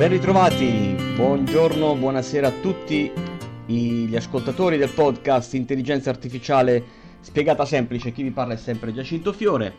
Ben ritrovati, buongiorno, buonasera a tutti gli ascoltatori del podcast Intelligenza Artificiale Spiegata Semplice, chi vi parla è sempre Giacinto Fiore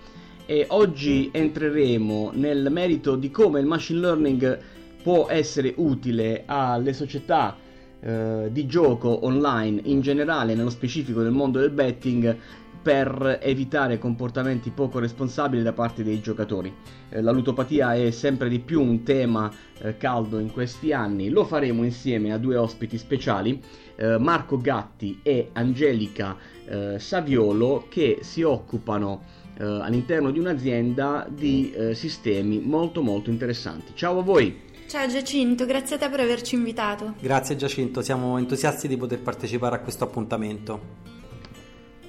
e oggi entreremo nel merito di come il machine learning può essere utile alle società eh, di gioco online in generale, nello specifico nel mondo del betting, per evitare comportamenti poco responsabili da parte dei giocatori. Eh, la ludopatia è sempre di più un tema eh, caldo in questi anni, lo faremo insieme a due ospiti speciali, eh, Marco Gatti e Angelica Saviolo, che si occupano all'interno di un'azienda di sistemi molto molto interessanti. Ciao a voi! Ciao Giacinto, grazie a te per averci invitato. Grazie Giacinto, siamo entusiasti di poter partecipare a questo appuntamento.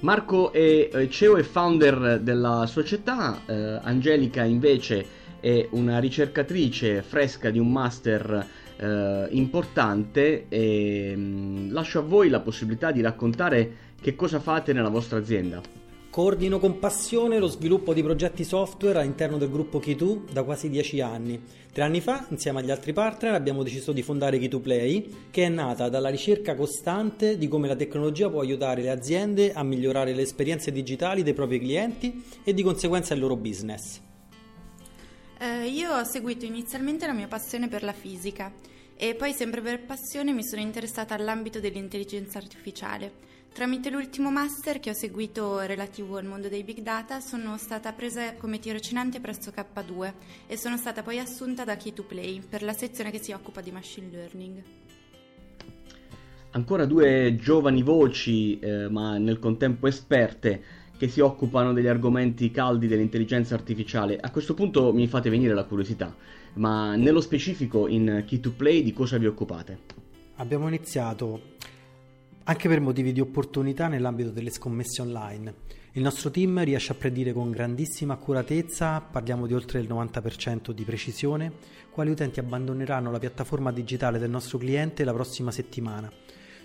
Marco è CEO e founder della società, eh, Angelica invece è una ricercatrice fresca di un master eh, importante e mh, mm, lascio a voi la possibilità di raccontare che cosa fate nella vostra azienda. Coordino con passione lo sviluppo di progetti software all'interno del gruppo Key2 da quasi dieci anni. Tre anni fa, insieme agli altri partner, abbiamo deciso di fondare Key2Play, che è nata dalla ricerca costante di come la tecnologia può aiutare le aziende a migliorare le esperienze digitali dei propri clienti e di conseguenza il loro business. Eh, io ho seguito inizialmente la mia passione per la fisica e poi sempre per passione mi sono interessata all'ambito dell'intelligenza artificiale. Tramite l'ultimo master che ho seguito relativo al mondo dei big data sono stata presa come tirocinante presso K2 e sono stata poi assunta da Key2Play per la sezione che si occupa di machine learning. Ancora due giovani voci, eh, ma nel contempo esperte, che si occupano degli argomenti caldi dell'intelligenza artificiale. A questo punto mi fate venire la curiosità, ma nello specifico in Key2Play di cosa vi occupate? Abbiamo iniziato anche per motivi di opportunità nell'ambito delle scommesse online. Il nostro team riesce a predire con grandissima accuratezza, parliamo di oltre il 90% di precisione, quali utenti abbandoneranno la piattaforma digitale del nostro cliente la prossima settimana.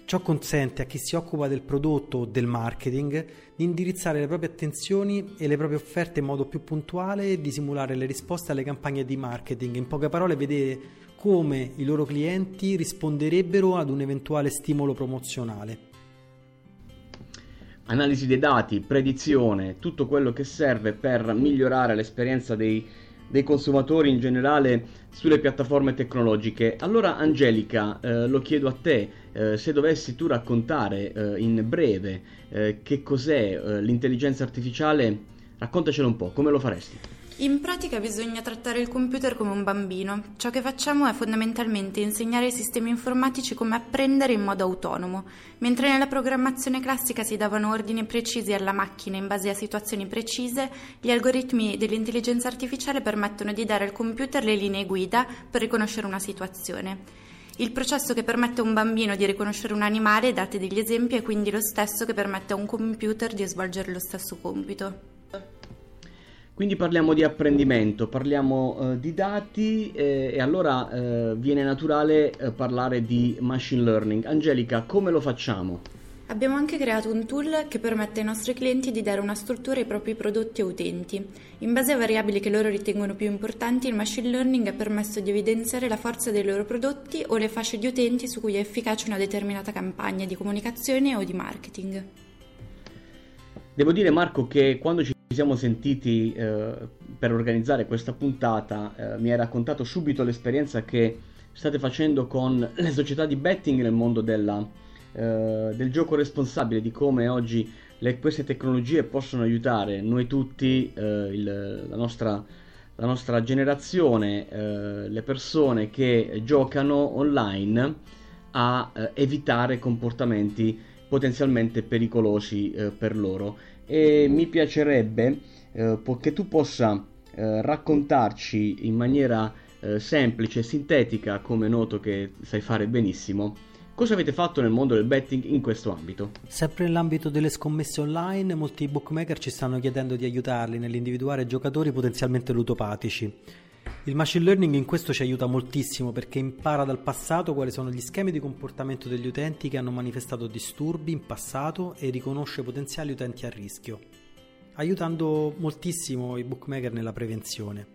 Ciò consente a chi si occupa del prodotto o del marketing di indirizzare le proprie attenzioni e le proprie offerte in modo più puntuale e di simulare le risposte alle campagne di marketing. In poche parole, vedere come i loro clienti risponderebbero ad un eventuale stimolo promozionale. Analisi dei dati, predizione, tutto quello che serve per migliorare l'esperienza dei, dei consumatori in generale sulle piattaforme tecnologiche. Allora Angelica, eh, lo chiedo a te, eh, se dovessi tu raccontare eh, in breve eh, che cos'è eh, l'intelligenza artificiale, raccontacelo un po', come lo faresti? In pratica bisogna trattare il computer come un bambino. Ciò che facciamo è fondamentalmente insegnare ai sistemi informatici come apprendere in modo autonomo. Mentre nella programmazione classica si davano ordini precisi alla macchina in base a situazioni precise, gli algoritmi dell'intelligenza artificiale permettono di dare al computer le linee guida per riconoscere una situazione. Il processo che permette a un bambino di riconoscere un animale, date degli esempi, è quindi lo stesso che permette a un computer di svolgere lo stesso compito. Quindi parliamo di apprendimento, parliamo eh, di dati eh, e allora eh, viene naturale eh, parlare di machine learning. Angelica, come lo facciamo? Abbiamo anche creato un tool che permette ai nostri clienti di dare una struttura ai propri prodotti e utenti. In base a variabili che loro ritengono più importanti, il machine learning ha permesso di evidenziare la forza dei loro prodotti o le fasce di utenti su cui è efficace una determinata campagna di comunicazione o di marketing. Devo dire Marco che quando ci siamo sentiti eh, per organizzare questa puntata, eh, mi hai raccontato subito l'esperienza che state facendo con le società di betting nel mondo della, eh, del gioco responsabile, di come oggi le, queste tecnologie possono aiutare noi tutti, eh, il, la, nostra, la, nostra, generazione, eh, le persone che giocano online a eh, evitare comportamenti potenzialmente pericolosi per loro e mi piacerebbe eh, che tu possa eh, raccontarci in maniera eh, semplice e sintetica, come noto che sai fare benissimo, cosa avete fatto nel mondo del betting in questo ambito. Sempre nell'ambito delle scommesse online, molti bookmaker ci stanno chiedendo di aiutarli nell'individuare giocatori potenzialmente ludopatici. Il machine learning in questo ci aiuta moltissimo perché impara dal passato quali sono gli schemi di comportamento degli utenti che hanno manifestato disturbi in passato e riconosce potenziali utenti a rischio, aiutando moltissimo i bookmaker nella prevenzione.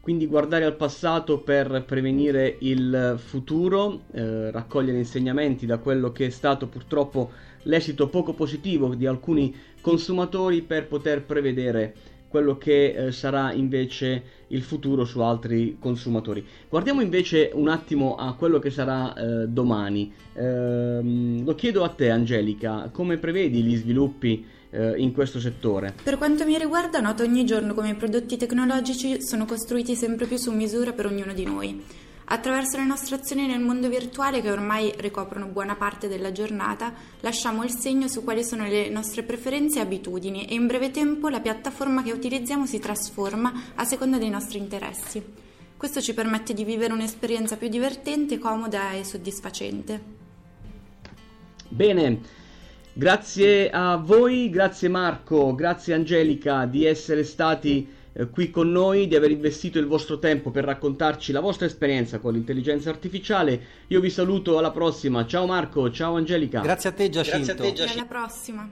quindi guardare al passato per prevenire il futuro, eh, raccogliere insegnamenti da quello che è stato purtroppo l'esito poco positivo di alcuni consumatori per poter prevedere quello che eh, sarà invece il futuro su altri consumatori. Guardiamo invece un attimo a quello che sarà eh, domani. Ehm, lo chiedo a te Angelica, come prevedi gli sviluppi eh, in questo settore? Per quanto mi riguarda noto ogni giorno come i prodotti tecnologici sono costruiti sempre più su misura per ognuno di noi. Attraverso le nostre azioni nel mondo virtuale, che ormai ricoprono buona parte della giornata, lasciamo il segno su quali sono le nostre preferenze e abitudini e in breve tempo la piattaforma che utilizziamo si trasforma a seconda dei nostri interessi. Questo ci permette di vivere un'esperienza più divertente, comoda e soddisfacente. Bene, grazie a voi, grazie Marco, grazie Angelica di essere stati eh, qui con noi, di aver investito il vostro tempo per raccontarci la vostra esperienza con l'intelligenza artificiale. Io vi saluto alla prossima. Ciao Marco, ciao Angelica. Grazie a te Giacinto. Grazie a te Giacinto. Alla prossima.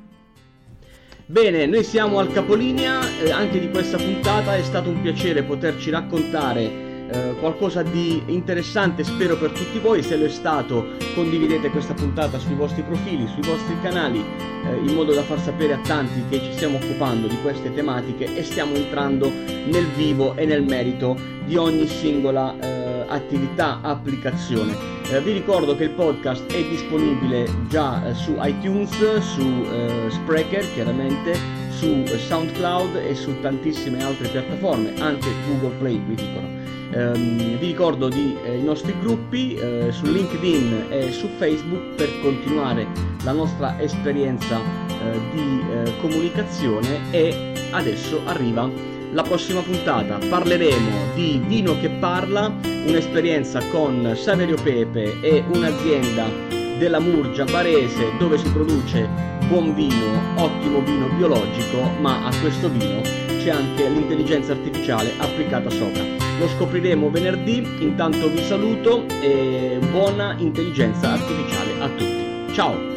Bene, noi siamo al capolinea eh, anche di questa puntata, è stato un piacere poterci raccontare eh, qualcosa di interessante spero per tutti voi, se lo è stato condividete questa puntata sui vostri profili, sui vostri canali eh, in modo da far sapere a tanti che ci stiamo occupando di queste tematiche e stiamo entrando nel vivo e nel merito di ogni singola eh, attività, applicazione. Eh, vi ricordo che il podcast è disponibile già eh, su iTunes, su Spreaker chiaramente, su SoundCloud e su tantissime altre piattaforme, anche Google Play vi dicono. Um, vi ricordo di, eh, i nostri gruppi eh, su LinkedIn e su Facebook per continuare la nostra esperienza eh, di eh, comunicazione e adesso arriva la prossima puntata. Parleremo di Vino che parla, un'esperienza con Saverio Pepe e un'azienda della Murgia Barese dove si produce buon vino, ottimo vino biologico, ma a questo vino c'è anche l'intelligenza artificiale applicata sopra. Lo scopriremo venerdì, intanto vi saluto e buona intelligenza artificiale a tutti. Ciao!